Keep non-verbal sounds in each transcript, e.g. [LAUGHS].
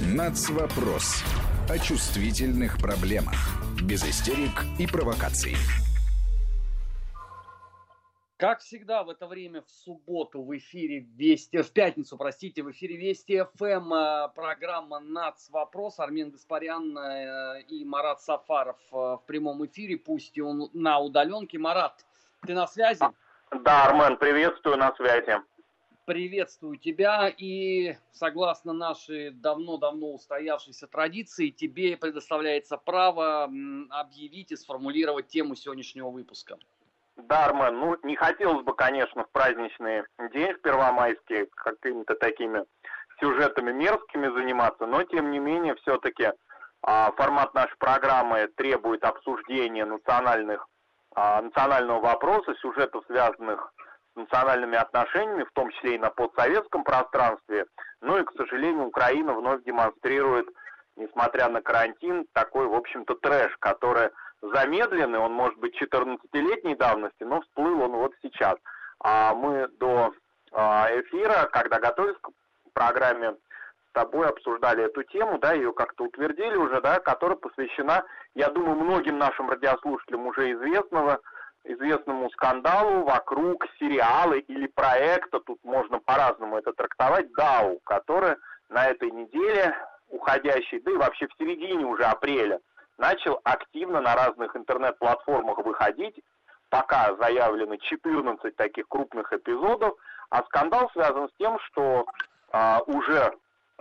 Нацвопрос. О чувствительных проблемах. Без истерик и провокаций. Как всегда в это время в субботу в эфире Вести, в пятницу, простите, в эфире Вести ФМ э, программа НАЦ Вопрос. Армен Гаспарян э, и Марат Сафаров э, в прямом эфире, пусть и он на удаленке. Марат, ты на связи? Да, Армен, приветствую, на связи приветствую тебя и согласно нашей давно-давно устоявшейся традиции, тебе предоставляется право объявить и сформулировать тему сегодняшнего выпуска. Да, Армен, ну не хотелось бы, конечно, в праздничный день, в Первомайский, какими-то такими сюжетами мерзкими заниматься, но тем не менее все-таки а, формат нашей программы требует обсуждения национальных, а, национального вопроса, сюжетов, связанных национальными отношениями, в том числе и на постсоветском пространстве. Ну и, к сожалению, Украина вновь демонстрирует, несмотря на карантин, такой, в общем-то, трэш, который замедленный, он может быть 14-летней давности, но всплыл он вот сейчас. А мы до а, эфира, когда готовились к программе, с тобой обсуждали эту тему, да, ее как-то утвердили уже, да, которая посвящена, я думаю, многим нашим радиослушателям уже известного известному скандалу вокруг сериала или проекта, тут можно по-разному это трактовать, Дау, который на этой неделе, уходящий, да и вообще в середине уже апреля, начал активно на разных интернет-платформах выходить. Пока заявлено 14 таких крупных эпизодов, а скандал связан с тем, что а, уже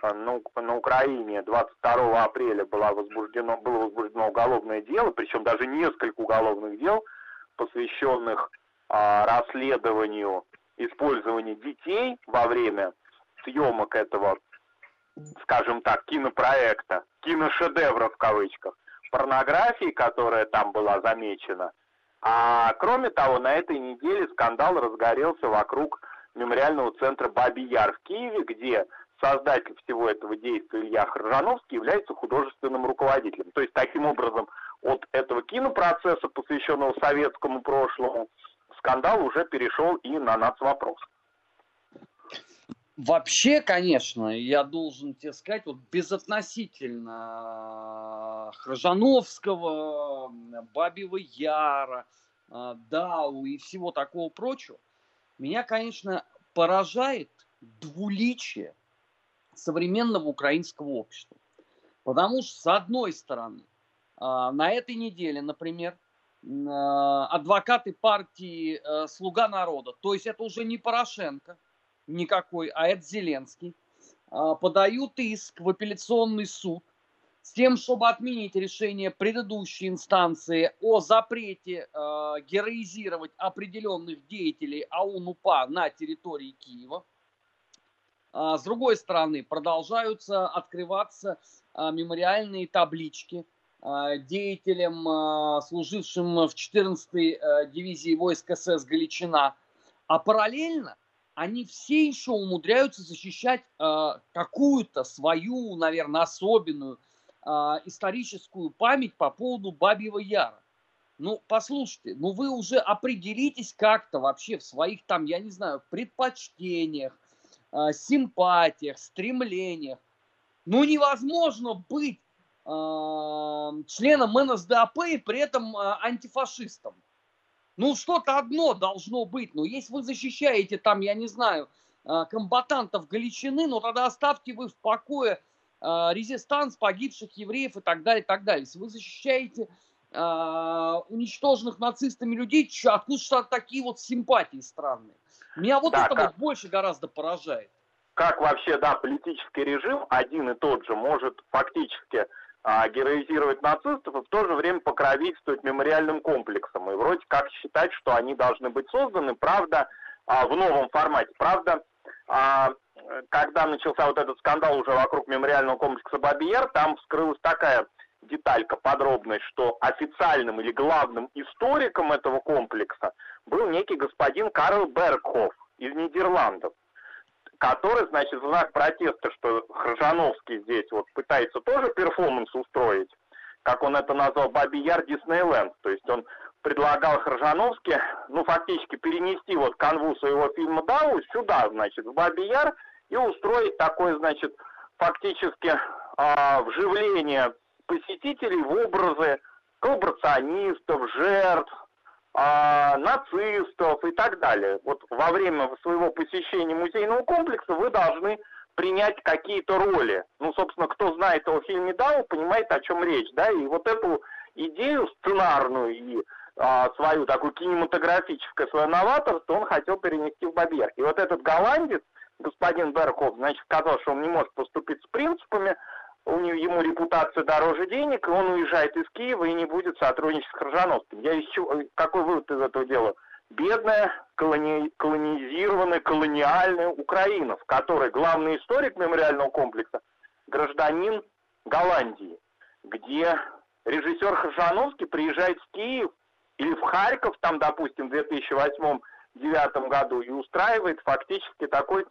а, на, на Украине 22 апреля было возбуждено, было возбуждено уголовное дело, причем даже несколько уголовных дел – посвященных а, расследованию использования детей во время съемок этого, скажем так, кинопроекта, киношедевра в кавычках, порнографии, которая там была замечена. А кроме того, на этой неделе скандал разгорелся вокруг мемориального центра Баби Яр в Киеве, где создатель всего этого действия Илья Хржановский является художественным руководителем. То есть, таким образом, от этого кинопроцесса, посвященного советскому прошлому, скандал уже перешел и на нацвопрос. Вообще, конечно, я должен тебе сказать, вот безотносительно Хржановского, Бабьего Яра, Дау и всего такого прочего, меня, конечно, поражает двуличие современного украинского общества. Потому что, с одной стороны, а, на этой неделе, например, а, адвокаты партии э, «Слуга народа», то есть это уже не Порошенко никакой, а это Зеленский, а, подают иск в апелляционный суд с тем, чтобы отменить решение предыдущей инстанции о запрете героизировать определенных деятелей АУН-УПА на территории Киева. С другой стороны, продолжаются открываться мемориальные таблички – Э, деятелем, э, служившим в 14-й э, дивизии войск СС Галичина. А параллельно они все еще умудряются защищать какую-то свою, наверное, особенную историческую память по поводу Бабьего Яра. Ну, послушайте, ну вы уже определитесь как-то вообще в своих там, я не знаю, предпочтениях, симпатиях, стремлениях. Ну, невозможно быть членом НСДАП и при этом а, антифашистом. Ну, что-то одно должно быть. Но если вы защищаете там, я не знаю, а, комбатантов Галичины, ну тогда оставьте вы в покое а, резистанс погибших евреев и так далее, и так далее. Если вы защищаете уничтоженных нацистами людей, откуда что такие вот симпатии странные? Меня вот да, это как... вот больше гораздо поражает. Как вообще, да, политический режим один и тот же может фактически а, героизировать нацистов и в то же время покровительствовать мемориальным комплексам. И вроде как считать, что они должны быть созданы, правда, а, в новом формате. Правда, а, когда начался вот этот скандал уже вокруг мемориального комплекса Бабиер, там вскрылась такая деталька, подробность, что официальным или главным историком этого комплекса был некий господин Карл Бергхоф из Нидерландов который, значит, в знак протеста, что Хржановский здесь вот пытается тоже перформанс устроить, как он это назвал, Баби Яр Диснейленд. То есть он предлагал Хржановски, ну, фактически перенести вот канву своего фильма Дау сюда, значит, в Баби Яр, и устроить такой, значит, фактически а, вживление посетителей в образы коллаборационистов, жертв, а, нацистов и так далее. Вот во время своего посещения музейного комплекса вы должны принять какие-то роли. Ну, собственно, кто знает о фильме Дау, понимает, о чем речь, да, и вот эту идею сценарную и а, свою такую кинематографическое свое новаторство он хотел перенести в Бабьер. И вот этот голландец, господин Берхов, значит, сказал, что он не может поступить с принципами, у него, ему репутация дороже денег, и он уезжает из Киева и не будет сотрудничать с Крыжановским. Я еще какой вывод из этого делаю? Бедная, колони, колонизированная, колониальная Украина, в которой главный историк мемориального комплекса гражданин Голландии, где режиссер Хажановский приезжает в Киев или в Харьков, там, допустим, в 2008-2009 году, и устраивает фактически такой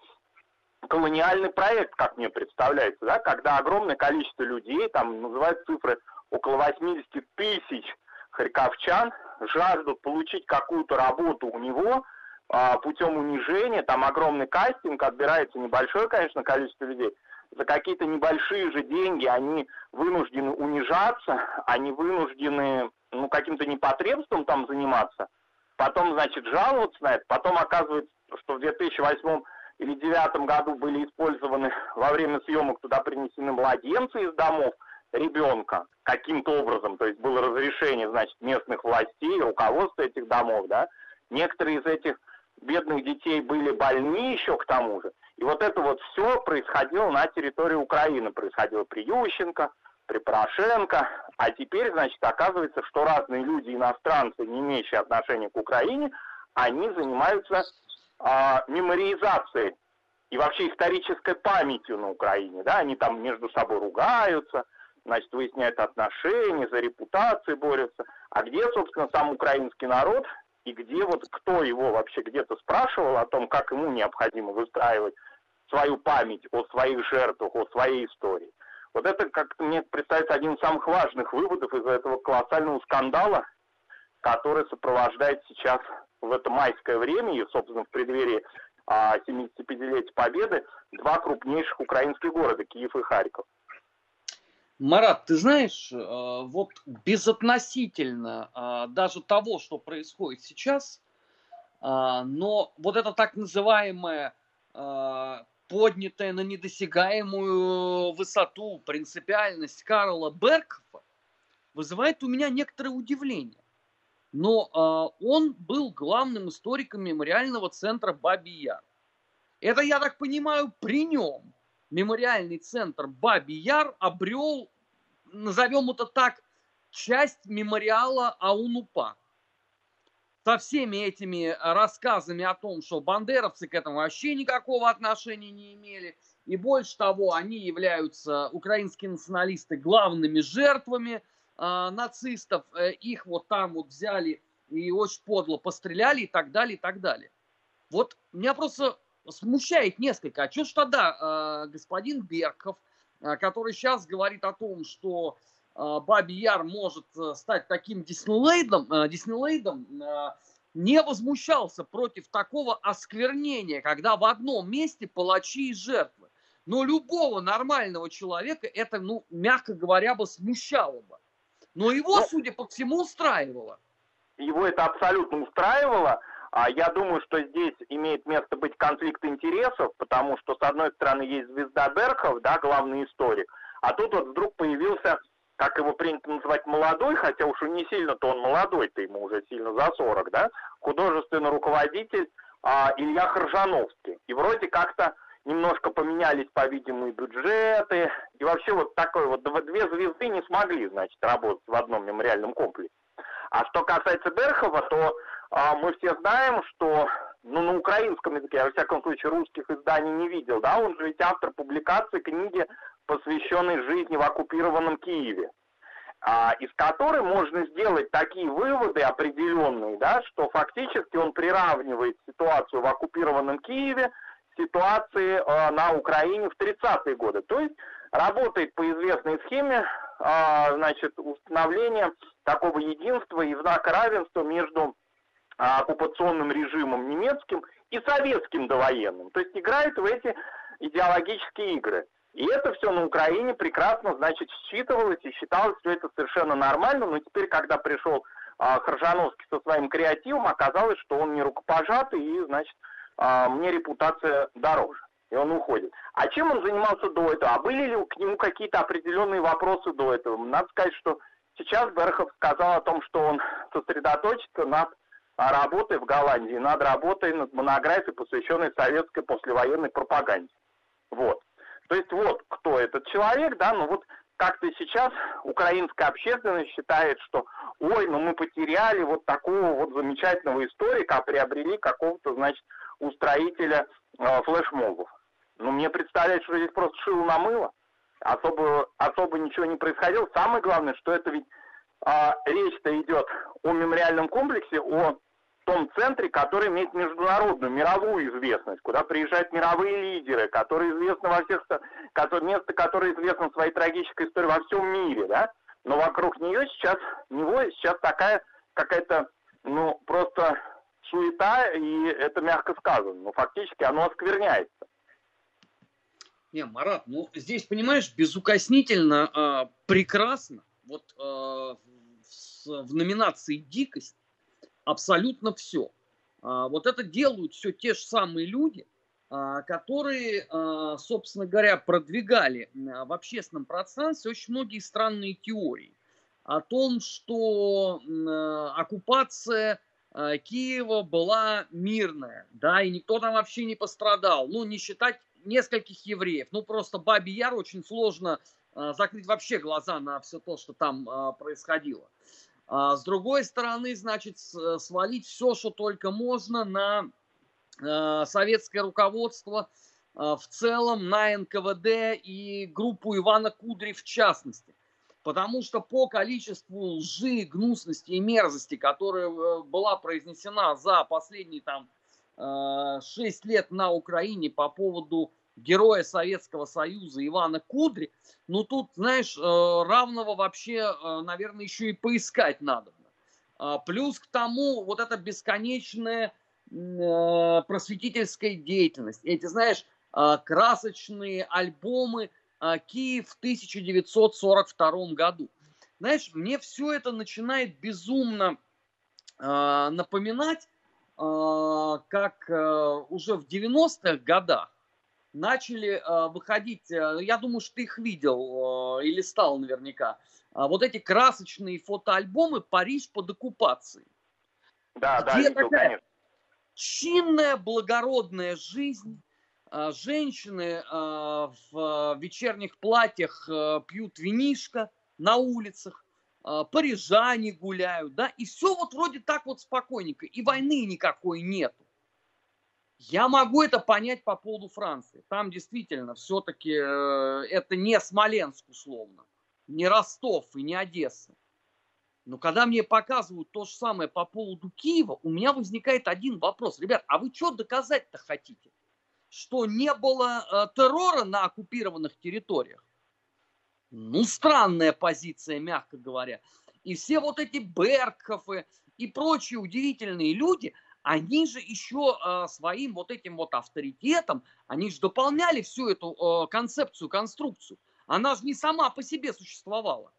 колониальный проект, как мне представляется, да, когда огромное количество людей, там называют цифры около 80 тысяч харьковчан, жаждут получить какую-то работу у него а, путем унижения, там огромный кастинг, отбирается небольшое, конечно, количество людей, за какие-то небольшие же деньги они вынуждены унижаться, они вынуждены ну, каким-то непотребством там заниматься, потом, значит, жаловаться на это, потом оказывается, что в 2008 или 2009 году были использованы во время съемок туда принесены младенцы из домов ребенка каким-то образом, то есть было разрешение, значит, местных властей, руководства этих домов, да, некоторые из этих бедных детей были больны еще к тому же, и вот это вот все происходило на территории Украины, происходило при Ющенко, при Порошенко, а теперь, значит, оказывается, что разные люди, иностранцы, не имеющие отношения к Украине, они занимаются а, мемориизацией и вообще исторической памятью на Украине, да, они там между собой ругаются, значит, выясняют отношения, за репутацию борются, а где, собственно, сам украинский народ, и где вот кто его вообще где-то спрашивал о том, как ему необходимо выстраивать свою память о своих жертвах, о своей истории. Вот это, как мне представляется, один из самых важных выводов из этого колоссального скандала, который сопровождает сейчас в это майское время и, собственно, в преддверии а, 75-летия Победы два крупнейших украинских города, Киев и Харьков. Марат, ты знаешь, э, вот безотносительно э, даже того, что происходит сейчас, э, но вот это так называемое поднятая на недосягаемую высоту принципиальность Карла Беркова вызывает у меня некоторое удивление. Но э, он был главным историком мемориального центра Баби Яр. Это, я так понимаю, при нем мемориальный центр Баби Яр обрел, назовем это так, часть мемориала Аунупа со всеми этими рассказами о том, что бандеровцы к этому вообще никакого отношения не имели. И больше того, они являются, украинские националисты, главными жертвами нацистов. Э, их вот там вот взяли и очень подло постреляли и так далее, и так далее. Вот меня просто смущает несколько. А что ж тогда э, господин Берков, э, который сейчас говорит о том, что Э, Баби Яр может э, стать таким Диснейлейдом, э, Диснейлейдом, не возмущался против такого осквернения, когда в одном месте палачи и жертвы. Но любого нормального человека это, ну, мягко говоря, бы смущало бы. Но его, Но... Ну, судя по всему, устраивало. Его это абсолютно устраивало. А я думаю, что здесь имеет место быть конфликт интересов, потому что, с одной стороны, есть звезда Берхов, да, главный историк, а тут вот вдруг появился как его принято называть, молодой, хотя уж не сильно-то он молодой-то, ему уже сильно за 40, да, художественный руководитель а, Илья Хоржановский. И вроде как-то немножко поменялись, по-видимому, бюджеты, и вообще вот такой вот две звезды не смогли, значит, работать в одном мемориальном комплексе. А что касается Берхова, то а, мы все знаем, что ну, на украинском языке, я, во всяком случае, русских изданий не видел, да, он же ведь автор публикации книги посвященной жизни в оккупированном Киеве, а, из которой можно сделать такие выводы определенные, да, что фактически он приравнивает ситуацию в оккупированном Киеве ситуации э, на Украине в 30-е годы. То есть работает по известной схеме э, значит, установления такого единства и знака равенства между э, оккупационным режимом немецким и советским довоенным. То есть играет в эти идеологические игры. И это все на Украине прекрасно, значит, считывалось и считалось все это совершенно нормально, но теперь, когда пришел а, Хржановский со своим креативом, оказалось, что он не рукопожатый, и, значит, а, мне репутация дороже. И он уходит. А чем он занимался до этого? А были ли к нему какие-то определенные вопросы до этого? Надо сказать, что сейчас Берхов сказал о том, что он сосредоточится над работой в Голландии, над работой над монографией, посвященной советской послевоенной пропаганде. Вот. То есть вот кто этот человек, да, ну вот как-то сейчас украинская общественность считает, что ой, ну мы потеряли вот такого вот замечательного историка, а приобрели какого-то, значит, устроителя э, флешмобов. Ну мне представляется, что здесь просто шило на мыло. Особо, особо ничего не происходило. Самое главное, что это ведь э, речь-то идет о мемориальном комплексе, о том центре, который имеет международную, мировую известность, куда приезжают мировые лидеры, которые известны во всех, которые, место, которое известно своей трагической историей во всем мире, да, но вокруг нее сейчас, него сейчас такая какая-то, ну, просто суета, и это мягко сказано, но фактически оно оскверняется. Не, Марат, ну здесь, понимаешь, безукоснительно, э, прекрасно, вот э, в, в номинации «Дикость» абсолютно все. А, вот это делают все те же самые люди, а, которые, а, собственно говоря, продвигали в общественном пространстве очень многие странные теории о том, что оккупация Киева была мирная, да, и никто там вообще не пострадал, ну, не считать нескольких евреев, ну, просто Баби Яр очень сложно закрыть вообще глаза на все то, что там происходило. А с другой стороны, значит, э, свалить все, что только можно на советское руководство в целом, на НКВД и группу Ивана Кудри в частности. Потому что по количеству лжи, гнусности и мерзости, которая была произнесена за последние там 6 лет на Украине по поводу героя Советского Союза Ивана Кудри, ну тут, знаешь, э, равного вообще, э, наверное, еще и поискать надо. А, плюс к тому вот эта бесконечная э, просветительская деятельность. Эти, знаешь, красочные альбомы «Киев» в 1942 году. Знаешь, мне все это начинает безумно напоминать, как уже в 90-х годах начали э, выходить, э, я думаю, что ты их видел э, или стал наверняка, э, вот эти красочные фотоальбомы «Париж под оккупацией». Да, да, видел, такая конечно. чинная, благородная жизнь, э, женщины э, в вечерних платьях э, пьют винишко на улицах, э, парижане гуляют, да, и все вот вроде так вот спокойненько, и войны никакой нету. Я могу это понять по поводу Франции. Там действительно все-таки э, это не Смоленск условно, не Ростов и не Одесса. Но когда мне показывают то же самое по поводу Киева, у меня возникает один вопрос. Ребят, а вы что доказать-то хотите? Что не было э, террора на оккупированных территориях? Ну, странная позиция, мягко говоря. И все вот эти Беркхофы и прочие удивительные люди – они же еще э, своим вот этим вот авторитетом, они же дополняли всю эту э, концепцию, конструкцию. Она же не сама по себе существовала.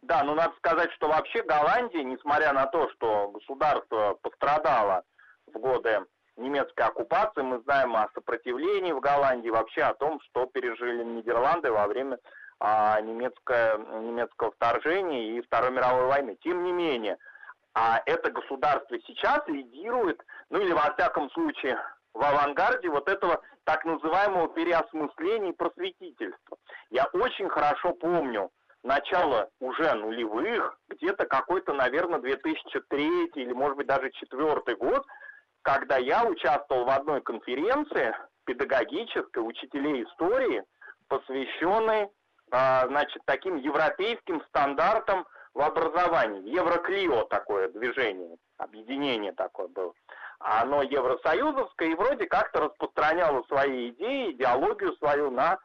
Да, ну надо сказать, что вообще Голландия, несмотря на то, что государство пострадало в годы немецкой оккупации, мы знаем о сопротивлении в Голландии, вообще о том, что пережили Нидерланды во время а, немецкое, немецкого вторжения и Второй мировой войны. Тем не менее, а это государство сейчас лидирует, ну или во всяком случае в авангарде вот этого так называемого переосмысления и просветительства. Я очень хорошо помню начало уже нулевых, где-то какой-то, наверное, 2003 или, может быть, даже четвертый год, когда я участвовал в одной конференции педагогической учителей истории, посвященной, а, значит, таким европейским стандартам в образовании. Евроклио такое движение, объединение такое было. Оно евросоюзовское и вроде как-то распространяло свои идеи, идеологию свою на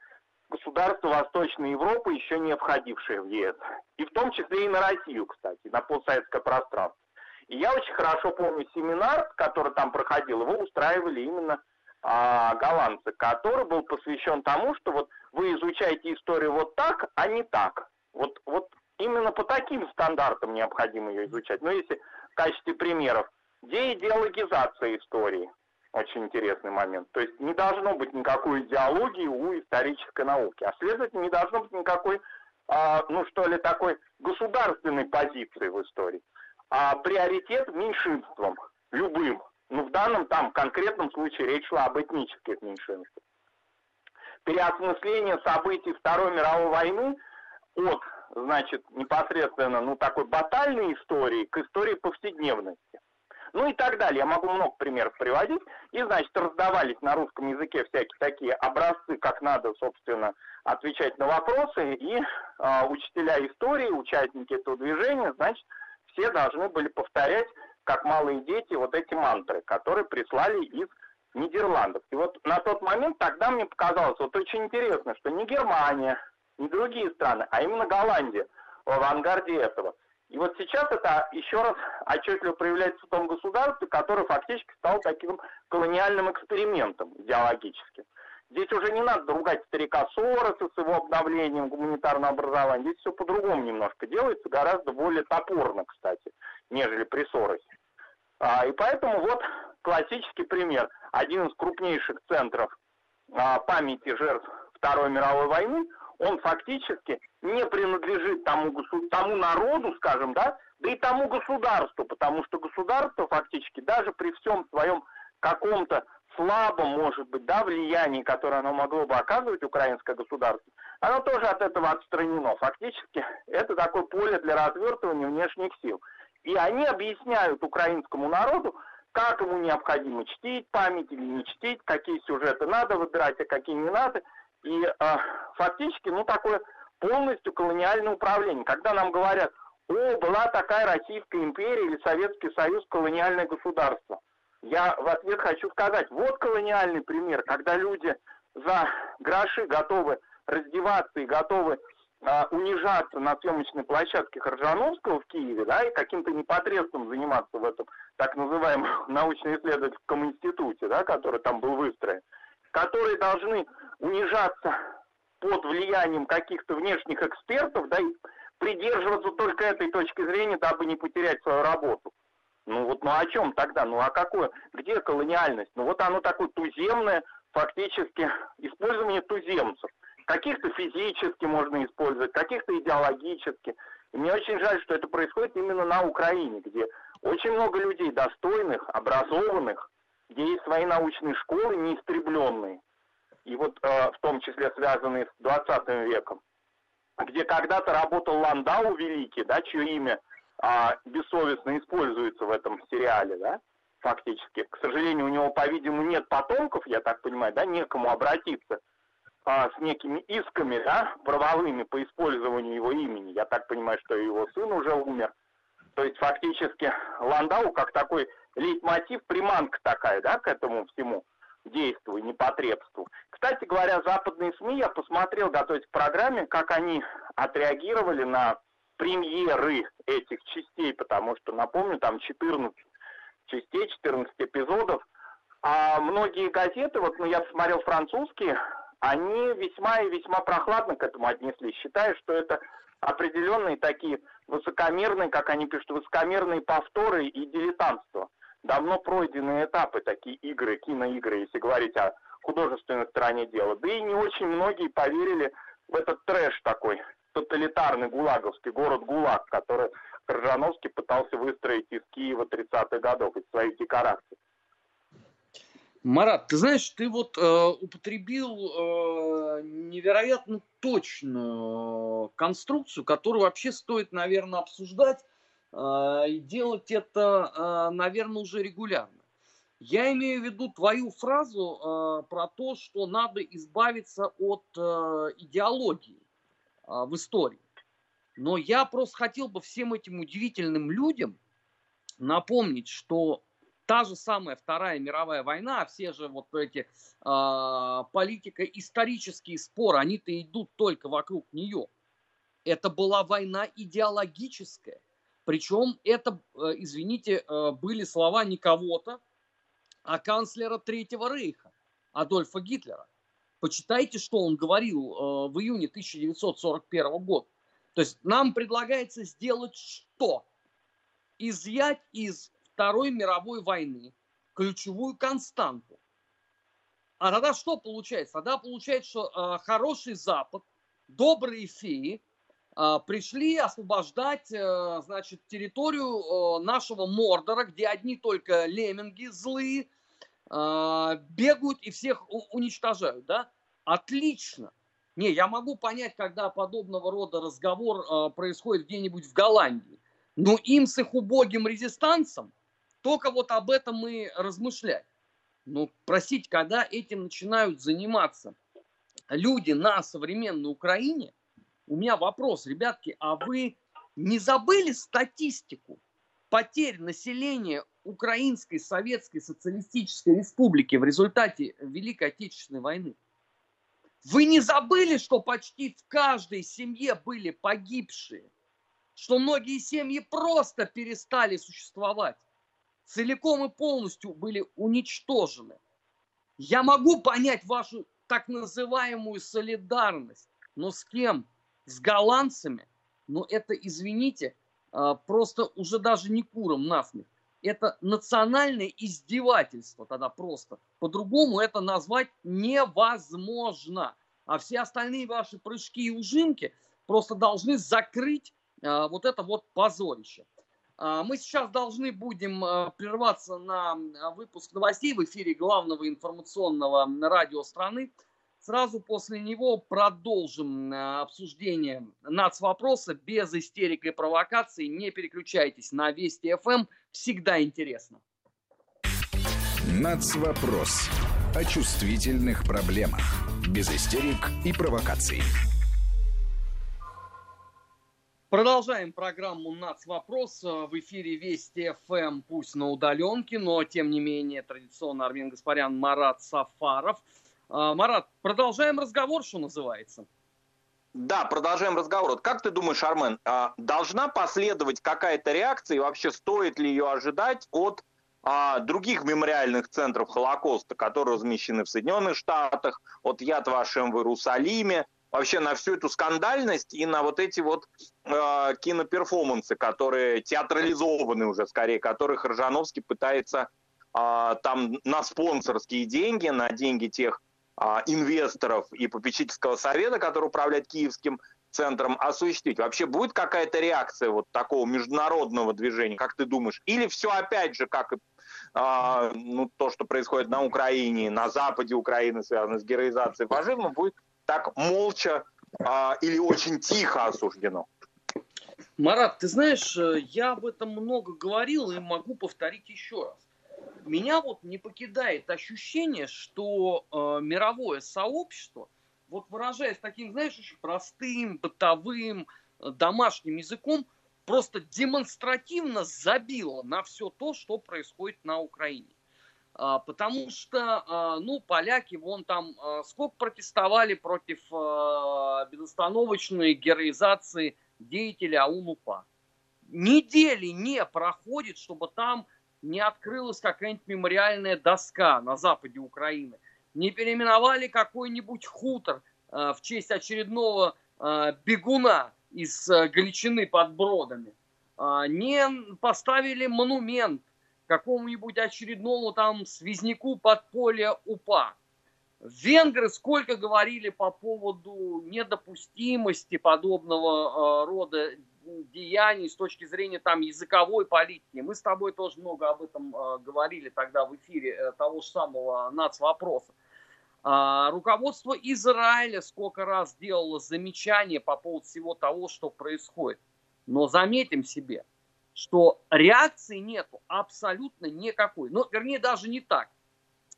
государства Восточной Европы, еще не входившие в ЕС. И в том числе и на Россию, кстати, на постсоветское пространство. И я очень хорошо помню семинар, который там проходил, его устраивали именно а, голландцы, который был посвящен тому, что вот вы изучаете историю вот так, а не так. Вот, вот именно по таким стандартам необходимо ее изучать. Но если в качестве примеров, деидеологизация истории, очень интересный момент. То есть не должно быть никакой идеологии у исторической науки, а следовательно не должно быть никакой, а, ну что ли, такой государственной позиции в истории. А приоритет меньшинствам, любым. Ну в данном там конкретном случае речь шла об этнических меньшинствах. Переосмысление событий Второй мировой войны от, значит, непосредственно, ну, такой батальной истории к истории повседневности. Ну и так далее. Я могу много примеров приводить. И, значит, раздавались на русском языке всякие такие образцы, как надо, собственно, отвечать на вопросы. И э, учителя истории, участники этого движения, значит, все должны были повторять, как малые дети, вот эти мантры, которые прислали из Нидерландов. И вот на тот момент тогда мне показалось вот очень интересно, что не Германия, не другие страны, а именно Голландия в авангарде этого. И вот сейчас это еще раз отчетливо проявляется в том государстве, которое фактически стало таким колониальным экспериментом идеологическим. Здесь уже не надо ругать старика Сороса с его обновлением гуманитарного образования. Здесь все по-другому немножко делается, гораздо более топорно, кстати, нежели при Соросе. А, и поэтому вот классический пример. Один из крупнейших центров а, памяти жертв Второй мировой войны он фактически не принадлежит тому, тому народу, скажем, да, да и тому государству, потому что государство фактически даже при всем своем каком-то слабом, может быть, да, влиянии, которое оно могло бы оказывать, украинское государство, оно тоже от этого отстранено. Фактически это такое поле для развертывания внешних сил. И они объясняют украинскому народу, как ему необходимо чтить память или не чтить, какие сюжеты надо выбирать, а какие не надо – и э, фактически, ну, такое полностью колониальное управление. Когда нам говорят, о, была такая Российская империя или Советский Союз, колониальное государство. Я в ответ хочу сказать, вот колониальный пример, когда люди за гроши готовы раздеваться и готовы а, унижаться на съемочной площадке Хоржановского в Киеве, да, и каким-то непотребством заниматься в этом так называемом [LAUGHS] научно-исследовательском институте, да, который там был выстроен которые должны унижаться под влиянием каких-то внешних экспертов, да, и придерживаться только этой точки зрения, дабы не потерять свою работу. Ну вот, ну о чем тогда? Ну а какое? Где колониальность? Ну вот оно такое туземное, фактически, [LAUGHS] использование туземцев. Каких-то физически можно использовать, каких-то идеологически. И мне очень жаль, что это происходит именно на Украине, где очень много людей достойных, образованных, где есть свои научные школы неистребленные, и вот э, в том числе связанные с 20 веком, где когда-то работал Ландау Великий, да, чье имя э, бессовестно используется в этом сериале, да, фактически. К сожалению, у него, по-видимому, нет потомков, я так понимаю, да, некому обратиться а, с некими исками, да, правовыми по использованию его имени. Я так понимаю, что его сын уже умер. То есть фактически Ландау как такой лейтмотив, приманка такая, да, к этому всему действию, непотребству. Кстати говоря, западные СМИ, я посмотрел, готовясь к программе, как они отреагировали на премьеры этих частей, потому что, напомню, там 14 частей, 14 эпизодов, а многие газеты, вот ну, я посмотрел французские, они весьма и весьма прохладно к этому отнеслись, считая, что это определенные такие высокомерные, как они пишут, высокомерные повторы и дилетантство. Давно пройденные этапы, такие игры, киноигры, если говорить о художественной стороне дела. Да и не очень многие поверили в этот трэш такой, тоталитарный гулаговский город ГУЛАГ, который Крыжановский пытался выстроить из Киева 30-х годов, из своих декораций. Марат, ты знаешь, ты вот э, употребил э, невероятно точную конструкцию, которую вообще стоит, наверное, обсуждать э, и делать это, э, наверное, уже регулярно. Я имею в виду твою фразу э, про то, что надо избавиться от э, идеологии э, в истории. Но я просто хотел бы всем этим удивительным людям напомнить, что та же самая Вторая мировая война, все же вот эти э, политико-исторические споры, они-то идут только вокруг нее. Это была война идеологическая. Причем это, э, извините, э, были слова не кого-то, а канцлера Третьего Рейха. Адольфа Гитлера. Почитайте, что он говорил э, в июне 1941 года. То есть нам предлагается сделать что? Изъять из Второй мировой войны ключевую константу. А тогда что получается? Тогда получается, что э, хороший Запад, добрые феи э, пришли освобождать, э, значит, территорию э, нашего Мордора, где одни только лемминги злые бегают и всех уничтожают, да? Отлично. Не, я могу понять, когда подобного рода разговор э, происходит где-нибудь в Голландии. Но им с их убогим резистансом только вот об этом мы размышлять. Ну, просить, когда этим начинают заниматься люди на современной Украине, у меня вопрос, ребятки, а вы не забыли статистику потерь населения Украинской Советской Социалистической Республики в результате Великой Отечественной войны? Вы не забыли, что почти в каждой семье были погибшие? Что многие семьи просто перестали существовать? Целиком и полностью были уничтожены. Я могу понять вашу так называемую солидарность, но с кем? С голландцами? Но это, извините, а, просто уже даже не куром насмех. Это национальное издевательство тогда просто. По-другому это назвать невозможно. А все остальные ваши прыжки и ужимки просто должны закрыть а, вот это вот позорище. А, мы сейчас должны будем а, прерваться на выпуск новостей в эфире главного информационного радио страны. Сразу после него продолжим обсуждение нацвопроса без истерик и провокаций. Не переключайтесь на Вести ФМ. Всегда интересно. Нацвопрос. О чувствительных проблемах. Без истерик и провокаций. Продолжаем программу «Нацвопрос». В эфире Вести ФМ, пусть на удаленке, но тем не менее традиционно Армин Гаспарян, Марат Сафаров. А, Марат, продолжаем разговор, что называется. Да, продолжаем разговор. Вот как ты думаешь, Армен, а, должна последовать какая-то реакция и вообще стоит ли ее ожидать от а, других мемориальных центров Холокоста, которые размещены в Соединенных Штатах, от Яд Вашем в Иерусалиме, вообще на всю эту скандальность и на вот эти вот э, киноперформансы, которые театрализованы уже скорее, которых Ржановский пытается э, там на спонсорские деньги, на деньги тех инвесторов и попечительского совета, который управляет Киевским центром, осуществить. Вообще будет какая-то реакция вот такого международного движения, как ты думаешь? Или все опять же, как э, ну, то, что происходит на Украине, на западе Украины, связано с героизацией фашизма, будет так молча а, или очень тихо осуждено. Марат, ты знаешь, э, я об этом много говорил и могу повторить еще раз. Меня вот не покидает ощущение, что э, мировое сообщество, вот выражаясь таким, знаешь, очень простым, бытовым, э, домашним языком, просто демонстративно забило на все то, что происходит на Украине. А, потому что, а, ну, поляки вон там а, сколько протестовали против безостановочной героизации деятелей АУН-УПА. Недели не проходит, чтобы там не открылась какая-нибудь мемориальная доска на западе Украины, не переименовали какой-нибудь хутор в честь очередного бегуна из Галичины под Бродами, не поставили монумент какому-нибудь очередному там связняку подполья УПА. Венгры сколько говорили по поводу недопустимости подобного э, рода деяний с точки зрения там языковой политики. Мы с тобой тоже много об этом э, говорили тогда в эфире э, того же самого нацвопроса. А, руководство Израиля сколько раз делало замечания по поводу всего того, что происходит. Но заметим себе – что реакции нету абсолютно никакой. Ну, вернее, даже не так.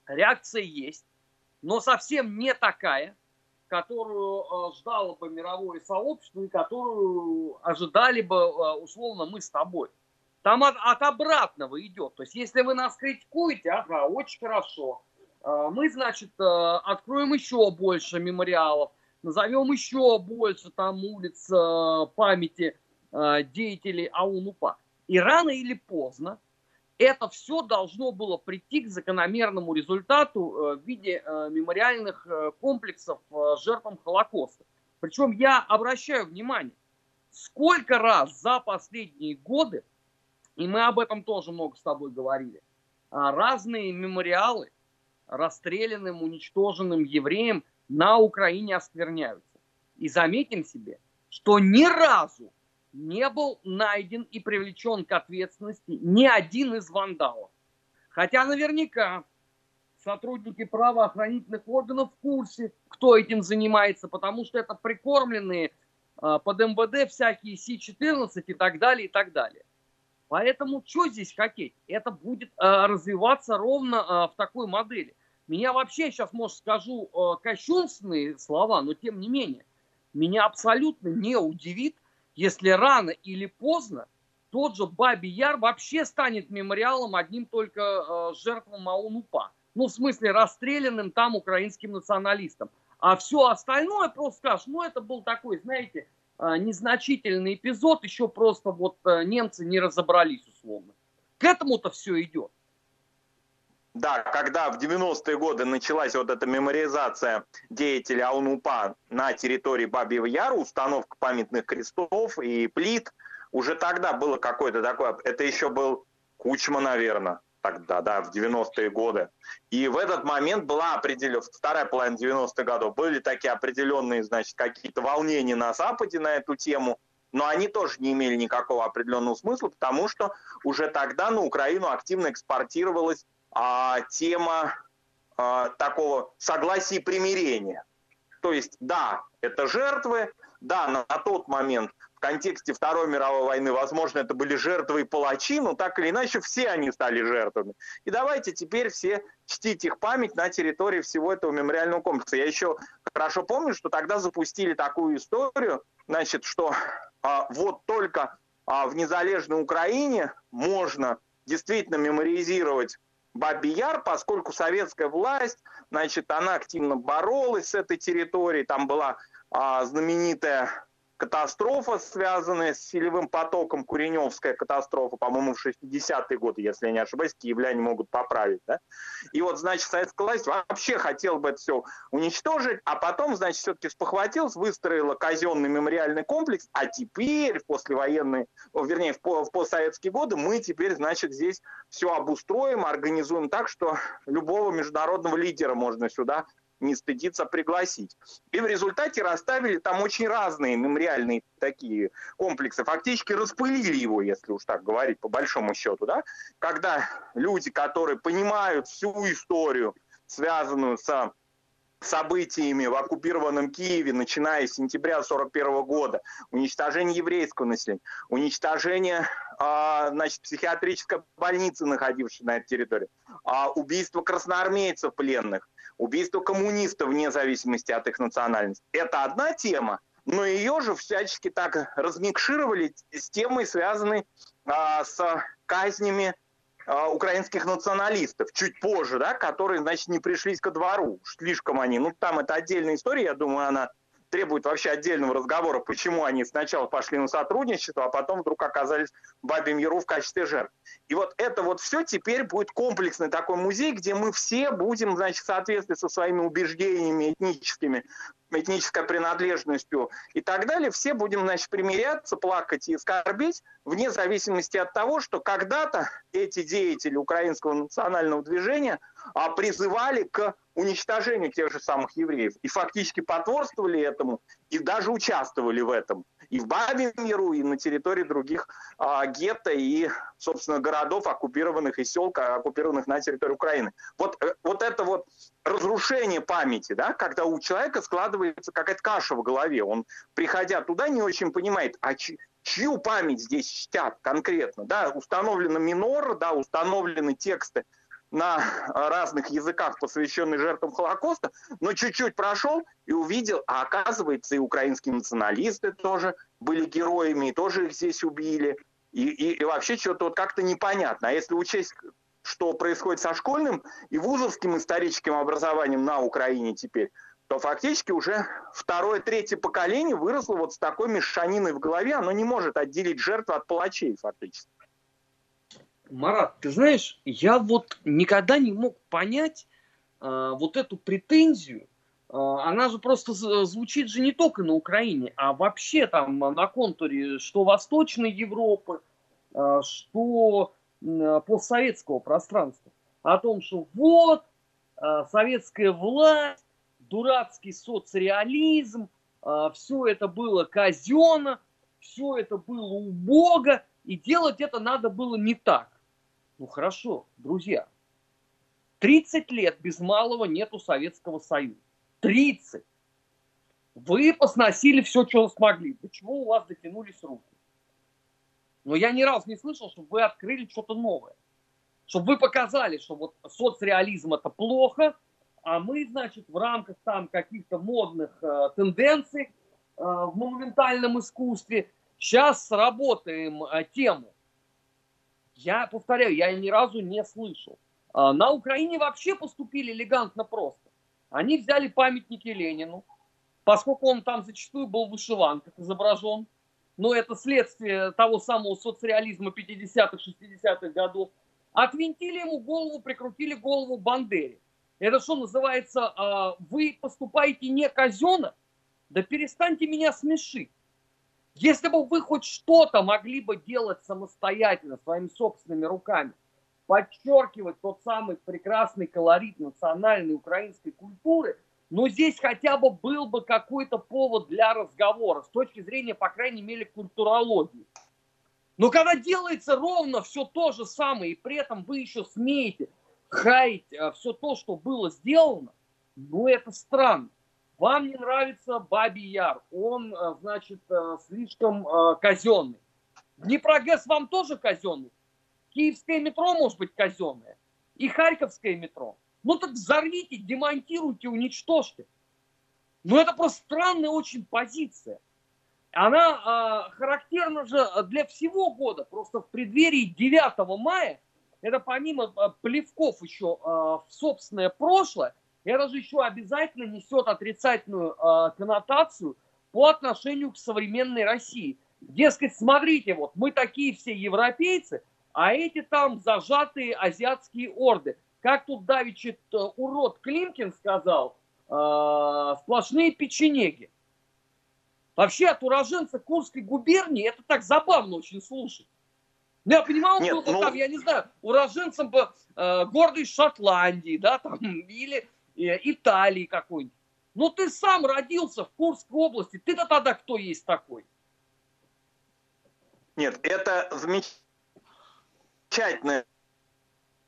Реакция есть, но совсем не такая, которую э, ждало бы мировое сообщество и которую ожидали бы, э, условно, мы с тобой. Там от, от обратного идет. То есть, если вы нас критикуете, ага, очень хорошо. Э, мы, значит, откроем еще больше мемориалов, назовем еще больше там улиц памяти деятелей АУН-УПА. И рано или поздно это все должно было прийти к закономерному результату э, в виде э, мемориальных э, комплексов жертвам Холокоста. Причем я обращаю внимание, сколько раз за последние годы, и мы об этом тоже много с тобой говорили, разные мемориалы расстрелянным, уничтоженным евреям на Украине оскверняются. И заметим себе, что ни разу не был найден и привлечен к ответственности ни один из вандалов. Хотя наверняка сотрудники правоохранительных органов в курсе, кто этим занимается, потому что это прикормленные э, под МВД всякие Си-14 и так далее, и так далее. Поэтому что здесь хотеть? Это будет э, развиваться ровно э, в такой модели. Меня вообще сейчас, может, скажу кощунственные слова, но тем не менее, меня абсолютно не удивит, если рано или поздно тот же Бабий Яр вообще станет мемориалом одним только э, жертвам Маунупа. Ну, в смысле, расстрелянным там украинским националистам. А все остальное просто скажешь, ну, это был такой, знаете, э, незначительный эпизод, еще просто вот э, немцы не разобрались условно. К этому-то все идет. Да, когда в 90-е годы началась вот эта мемориализация деятелей Аунупа на территории Бабьего Яра, установка памятных крестов и плит, уже тогда было какое-то такое, это еще был Кучма, наверное, тогда, да, в 90-е годы. И в этот момент была определена, вторая половина 90-х годов, были такие определенные, значит, какие-то волнения на Западе на эту тему, но они тоже не имели никакого определенного смысла, потому что уже тогда на Украину активно экспортировалась а, тема а, такого согласия и примирения. То есть, да, это жертвы, да, на, на тот момент в контексте Второй мировой войны, возможно, это были жертвы и палачи, но так или иначе все они стали жертвами. И давайте теперь все чтить их память на территории всего этого мемориального комплекса. Я еще хорошо помню, что тогда запустили такую историю, значит, что а, вот только а, в незалежной Украине можно действительно мемориализировать Бабий Яр, поскольку советская власть, значит, она активно боролась с этой территорией, там была а, знаменитая катастрофа, связанная с селевым потоком, Куреневская катастрофа, по-моему, в 60-е годы, если я не ошибаюсь, киевляне могут поправить. Да? И вот, значит, советская власть вообще хотела бы это все уничтожить, а потом, значит, все-таки спохватилась, выстроила казенный мемориальный комплекс, а теперь, в послевоенные, вернее, в, в постсоветские годы, мы теперь, значит, здесь все обустроим, организуем так, что любого международного лидера можно сюда не стыдиться пригласить. И в результате расставили там очень разные мемориальные такие комплексы. Фактически распылили его, если уж так говорить, по большому счету. Да? Когда люди, которые понимают всю историю, связанную с событиями в оккупированном Киеве, начиная с сентября 1941 года, уничтожение еврейского населения, уничтожение э, значит, психиатрической больницы, находившейся на этой территории, э, убийство красноармейцев пленных, убийство коммунистов вне зависимости от их национальности. Это одна тема, но ее же всячески так размикшировали с темой, связанной а, с казнями а, украинских националистов чуть позже, да, которые, значит, не пришлись ко двору. Слишком они, ну, там это отдельная история, я думаю, она требует вообще отдельного разговора, почему они сначала пошли на сотрудничество, а потом вдруг оказались в Бабьем Яру в качестве жертв. И вот это вот все теперь будет комплексный такой музей, где мы все будем, значит, в соответствии со своими убеждениями этническими, этнической принадлежностью и так далее, все будем, значит, примиряться, плакать и скорбить, вне зависимости от того, что когда-то эти деятели украинского национального движения а, призывали к уничтожению тех же самых евреев. И фактически потворствовали этому, и даже участвовали в этом. И в Бабьем миру, и на территории других а, гетто и, собственно, городов, оккупированных и сел, оккупированных на территории Украины. Вот, э, вот это вот разрушение памяти, да, когда у человека складывается какая-то каша в голове. Он, приходя туда, не очень понимает, а чью память здесь чтят конкретно. Да, установлена минор, да, установлены тексты на разных языках, посвященных жертвам Холокоста, но чуть-чуть прошел и увидел, а оказывается, и украинские националисты тоже были героями, и тоже их здесь убили. И, и, и вообще что-то вот как-то непонятно. А если учесть, что происходит со школьным и вузовским историческим образованием на Украине теперь, то фактически уже второе, третье поколение выросло вот с такой мешаниной в голове, оно не может отделить жертву от палачей фактически. Марат, ты знаешь, я вот никогда не мог понять э, вот эту претензию. Э, она же просто звучит же не только на Украине, а вообще там на контуре что Восточной Европы, э, что э, постсоветского пространства. О том, что вот э, советская власть, дурацкий соцреализм, э, все это было казенно, все это было убого, и делать это надо было не так. Ну хорошо, друзья, 30 лет без малого нету Советского Союза. 30. Вы посносили все, что смогли. Почему у вас дотянулись руки? Но я ни разу не слышал, чтобы вы открыли что-то новое. Чтобы вы показали, что вот соцреализм это плохо, а мы, значит, в рамках там каких-то модных э, тенденций э, в монументальном искусстве сейчас сработаем э, тему я повторяю, я ни разу не слышал. А, на Украине вообще поступили элегантно просто. Они взяли памятники Ленину, поскольку он там зачастую был в вышиванках изображен, но это следствие того самого соцреализма 50-х, 60-х годов, отвинтили ему голову, прикрутили голову Бандере. Это что называется, а, вы поступаете не казенно? Да перестаньте меня смешить. Если бы вы хоть что-то могли бы делать самостоятельно, своими собственными руками, подчеркивать тот самый прекрасный колорит национальной украинской культуры, но здесь хотя бы был бы какой-то повод для разговора с точки зрения, по крайней мере, культурологии. Но когда делается ровно все то же самое, и при этом вы еще смеете хаять э, все то, что было сделано, ну это странно. Вам не нравится Бабий Яр, он, э, значит, э, слишком э, казенный. Днепрогэс вам тоже казенный. Киевское метро может быть казенное. И Харьковское метро. Ну так взорвите, демонтируйте, уничтожьте. Ну это просто странная очень позиция. Она э, характерна же для всего года. Просто в преддверии 9 мая, это помимо плевков еще э, в собственное прошлое, это же еще обязательно несет отрицательную э, коннотацию по отношению к современной России. Дескать, смотрите, вот мы такие все европейцы, а эти там зажатые азиатские орды. Как тут давичит э, урод Климкин сказал, э, сплошные печенеги. Вообще от уроженца Курской губернии это так забавно очень слушать. Ну, я понимал, Нет, ну... там, я не знаю, уроженцем э, гордой Шотландии, да, там, или Италии какой-нибудь. Ну ты сам родился в Курской области, ты-то тогда кто есть такой? Нет, это замечательная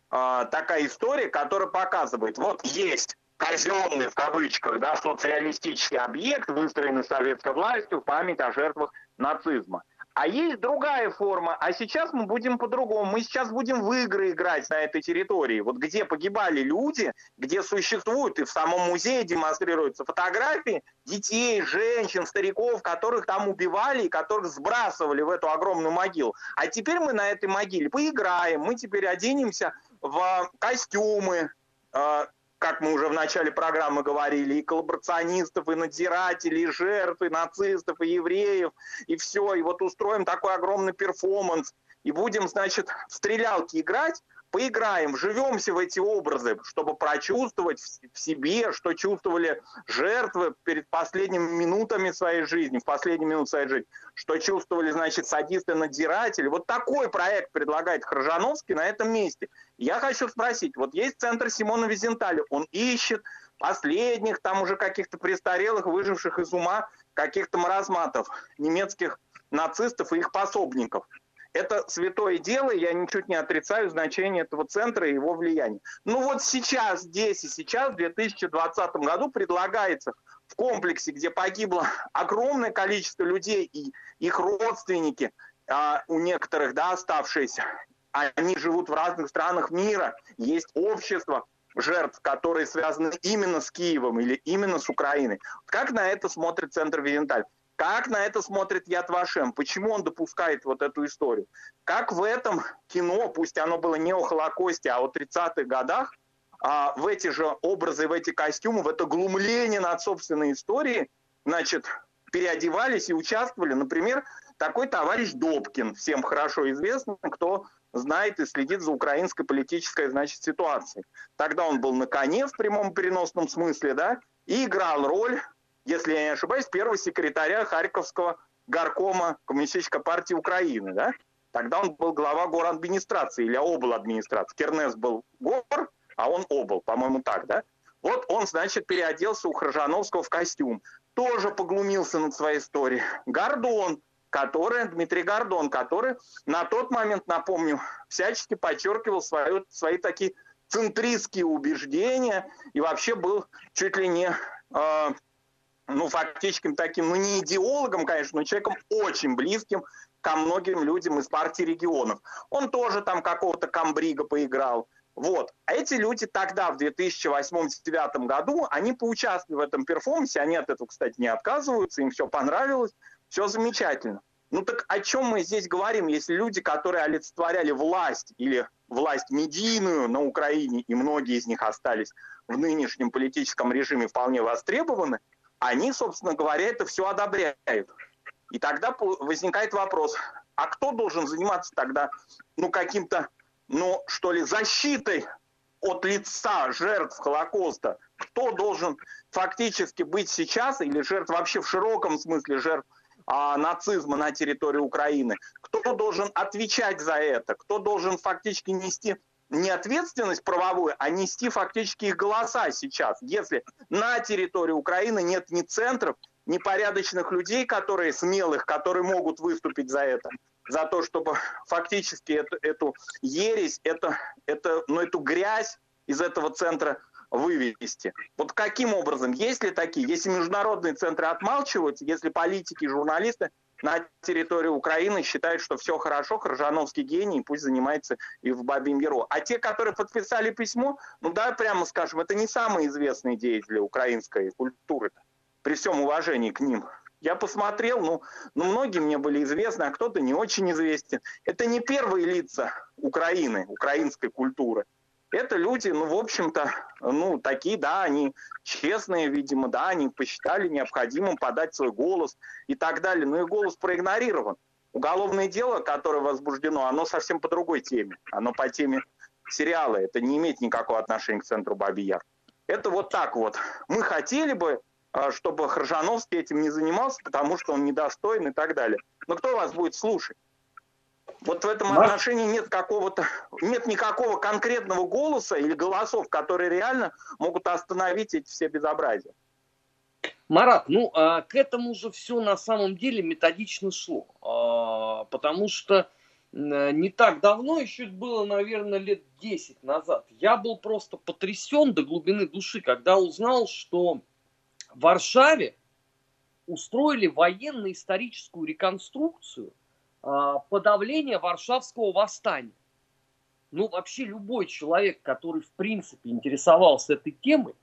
а, такая история, которая показывает, вот есть казенный, в кавычках, да, социалистический объект, выстроенный советской властью в память о жертвах нацизма. А есть другая форма, а сейчас мы будем по-другому. Мы сейчас будем в игры играть на этой территории. Вот где погибали люди, где существуют и в самом музее демонстрируются фотографии детей, женщин, стариков, которых там убивали и которых сбрасывали в эту огромную могилу. А теперь мы на этой могиле поиграем, мы теперь оденемся в костюмы, э, как мы уже в начале программы говорили, и коллаборационистов, и надзирателей, и жертв, и нацистов, и евреев, и все. И вот устроим такой огромный перформанс, и будем, значит, в стрелялки играть, поиграем, вживемся в эти образы, чтобы прочувствовать в себе, что чувствовали жертвы перед последними минутами своей жизни, в последние минуты своей жизни, что чувствовали, значит, садисты-надзиратели. Вот такой проект предлагает Хржановский на этом месте. Я хочу спросить, вот есть центр Симона Визентали, он ищет последних там уже каких-то престарелых, выживших из ума, каких-то маразматов, немецких нацистов и их пособников – это святое дело, я ничуть не отрицаю значение этого центра и его влияния. Ну вот сейчас, здесь и сейчас, в 2020 году предлагается в комплексе, где погибло [LAUGHS] огромное количество людей и их родственники, а, у некоторых, да, оставшиеся, они живут в разных странах мира, есть общество жертв, которые связаны именно с Киевом или именно с Украиной. Как на это смотрит Центр Визенталь? Как на это смотрит Яд Вашем? Почему он допускает вот эту историю? Как в этом кино, пусть оно было не о Холокосте, а о 30-х годах, а в эти же образы, в эти костюмы, в это глумление над собственной историей, значит, переодевались и участвовали, например, такой товарищ Добкин, всем хорошо известно, кто знает и следит за украинской политической, значит, ситуацией. Тогда он был на коне в прямом переносном смысле, да, и играл роль, если я не ошибаюсь, первого секретаря Харьковского горкома Коммунистической партии Украины, да. Тогда он был глава администрации или обл. администрации. Кернес был гор, а он обл, по-моему, так, да. Вот он, значит, переоделся у Хржановского в костюм. Тоже поглумился над своей историей. Гордон, который, Дмитрий Гордон, который на тот момент, напомню, всячески подчеркивал свою, свои такие центристские убеждения и вообще был чуть ли не, э, ну, фактическим таким, ну, не идеологом, конечно, но человеком очень близким ко многим людям из партии регионов. Он тоже там какого-то камбрига поиграл. Вот. А эти люди тогда, в 2008-2009 году, они поучаствовали в этом перформансе, они от этого, кстати, не отказываются, им все понравилось, все замечательно. Ну так о чем мы здесь говорим, если люди, которые олицетворяли власть или власть медийную на Украине, и многие из них остались в нынешнем политическом режиме вполне востребованы, они, собственно говоря, это все одобряют. И тогда возникает вопрос, а кто должен заниматься тогда, ну, каким-то ну, что ли, защитой от лица жертв Холокоста, кто должен фактически быть сейчас, или жертв вообще в широком смысле жертв а, нацизма на территории Украины, кто должен отвечать за это, кто должен фактически нести не ответственность правовую, а нести фактически их голоса сейчас, если на территории Украины нет ни центров, ни порядочных людей, которые смелых, которые могут выступить за это, за то, чтобы фактически эту, эту ересь, это, это, ну, эту грязь из этого центра вывести. Вот каким образом? Есть ли такие? Если международные центры отмалчиваются, если политики журналисты на территории Украины считают, что все хорошо, Крыжановский гений, пусть занимается и в Бабьем Яру. А те, которые подписали письмо, ну да, прямо скажем, это не самые известные деятели украинской культуры, при всем уважении к ним. Я посмотрел, ну, ну, многие мне были известны, а кто-то не очень известен. Это не первые лица Украины, украинской культуры. Это люди, ну, в общем-то, ну, такие, да, они честные, видимо, да, они посчитали необходимым подать свой голос и так далее. Но их голос проигнорирован. Уголовное дело, которое возбуждено, оно совсем по другой теме. Оно по теме сериала. Это не имеет никакого отношения к центру Бабий Яр. Это вот так вот. Мы хотели бы а, чтобы Хржановский этим не занимался, потому что он недостоин и так далее. Но кто вас будет слушать? Вот в этом отношении нет какого-то, нет никакого конкретного голоса или голосов, которые реально могут остановить эти все безобразия. Марат, ну а к этому же все на самом деле методично шло, а, потому что не так давно, еще было, наверное, лет 10 назад, я был просто потрясен до глубины души, когда узнал, что в Варшаве устроили военно-историческую реконструкцию а, подавления Варшавского восстания. Ну, вообще любой человек, который в принципе интересовался этой темой,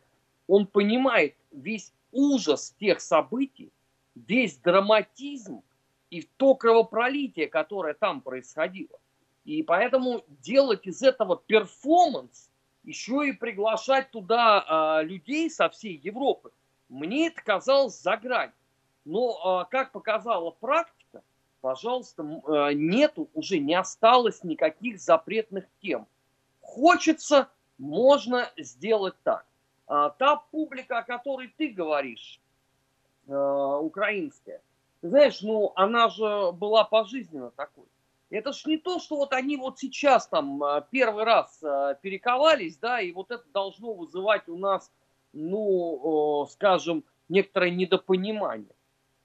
он понимает весь ужас тех событий, весь драматизм и то кровопролитие, которое там происходило. И поэтому делать из этого перформанс, еще и приглашать туда а, людей со всей Европы, мне это казалось за грань. Но, а, как показала практика, пожалуйста, а, нету, уже не осталось никаких запретных тем. Хочется, можно сделать так. А, та публика, о которой ты говоришь, украинская, знаешь, ну, она же была пожизненно такой. Это ж не то, что вот они вот сейчас там первый раз перековались, да, и вот это должно вызывать у нас ну, скажем, некоторое недопонимание.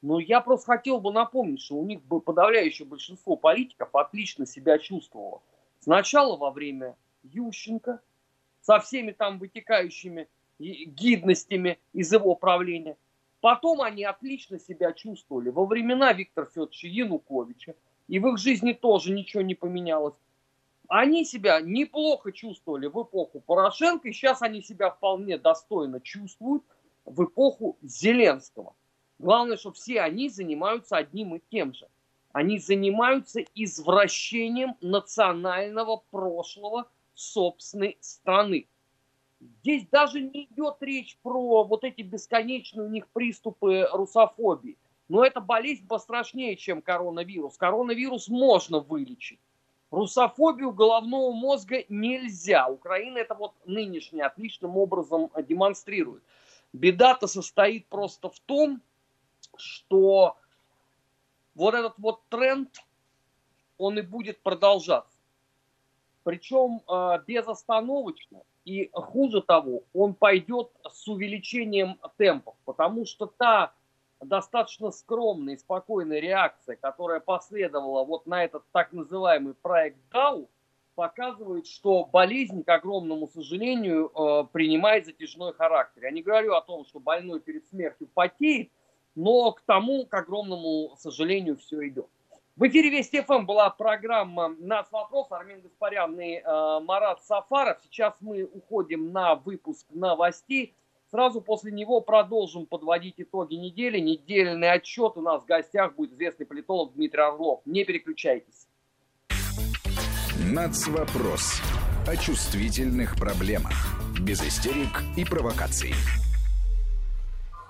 Но я просто хотел бы напомнить, что у них подавляющее большинство политиков отлично себя чувствовало. Сначала во время Ющенко, со всеми там вытекающими гидностями из его правления. Потом они отлично себя чувствовали во времена Виктора Федоровича Януковича. И в их жизни тоже ничего не поменялось они себя неплохо чувствовали в эпоху Порошенко, и сейчас они себя вполне достойно чувствуют в эпоху Зеленского. Главное, что все они занимаются одним и тем же. Они занимаются извращением национального прошлого собственной страны. Здесь даже не идет речь про вот эти бесконечные у них приступы русофобии. Но эта болезнь пострашнее, чем коронавирус. Коронавирус можно вылечить Русофобию головного мозга нельзя. Украина это вот нынешний отличным образом демонстрирует. Беда-то состоит просто в том, что вот этот вот тренд, он и будет продолжаться. Причем э, безостановочно. И хуже того, он пойдет с увеличением темпов, потому что та достаточно скромная и спокойная реакция, которая последовала вот на этот так называемый проект DAO, показывает, что болезнь, к огромному сожалению, э, принимает затяжной характер. Я не говорю о том, что больной перед смертью потеет, но к тому, к огромному сожалению, все идет. В эфире Вести ФМ была программа «Нас вопрос». Армин Гаспарян и э, Марат Сафаров. Сейчас мы уходим на выпуск новостей. Сразу после него продолжим подводить итоги недели. Недельный отчет. У нас в гостях будет известный политолог Дмитрий Орлов. Не переключайтесь. НАЦ вопрос о чувствительных проблемах. Без истерик и провокаций.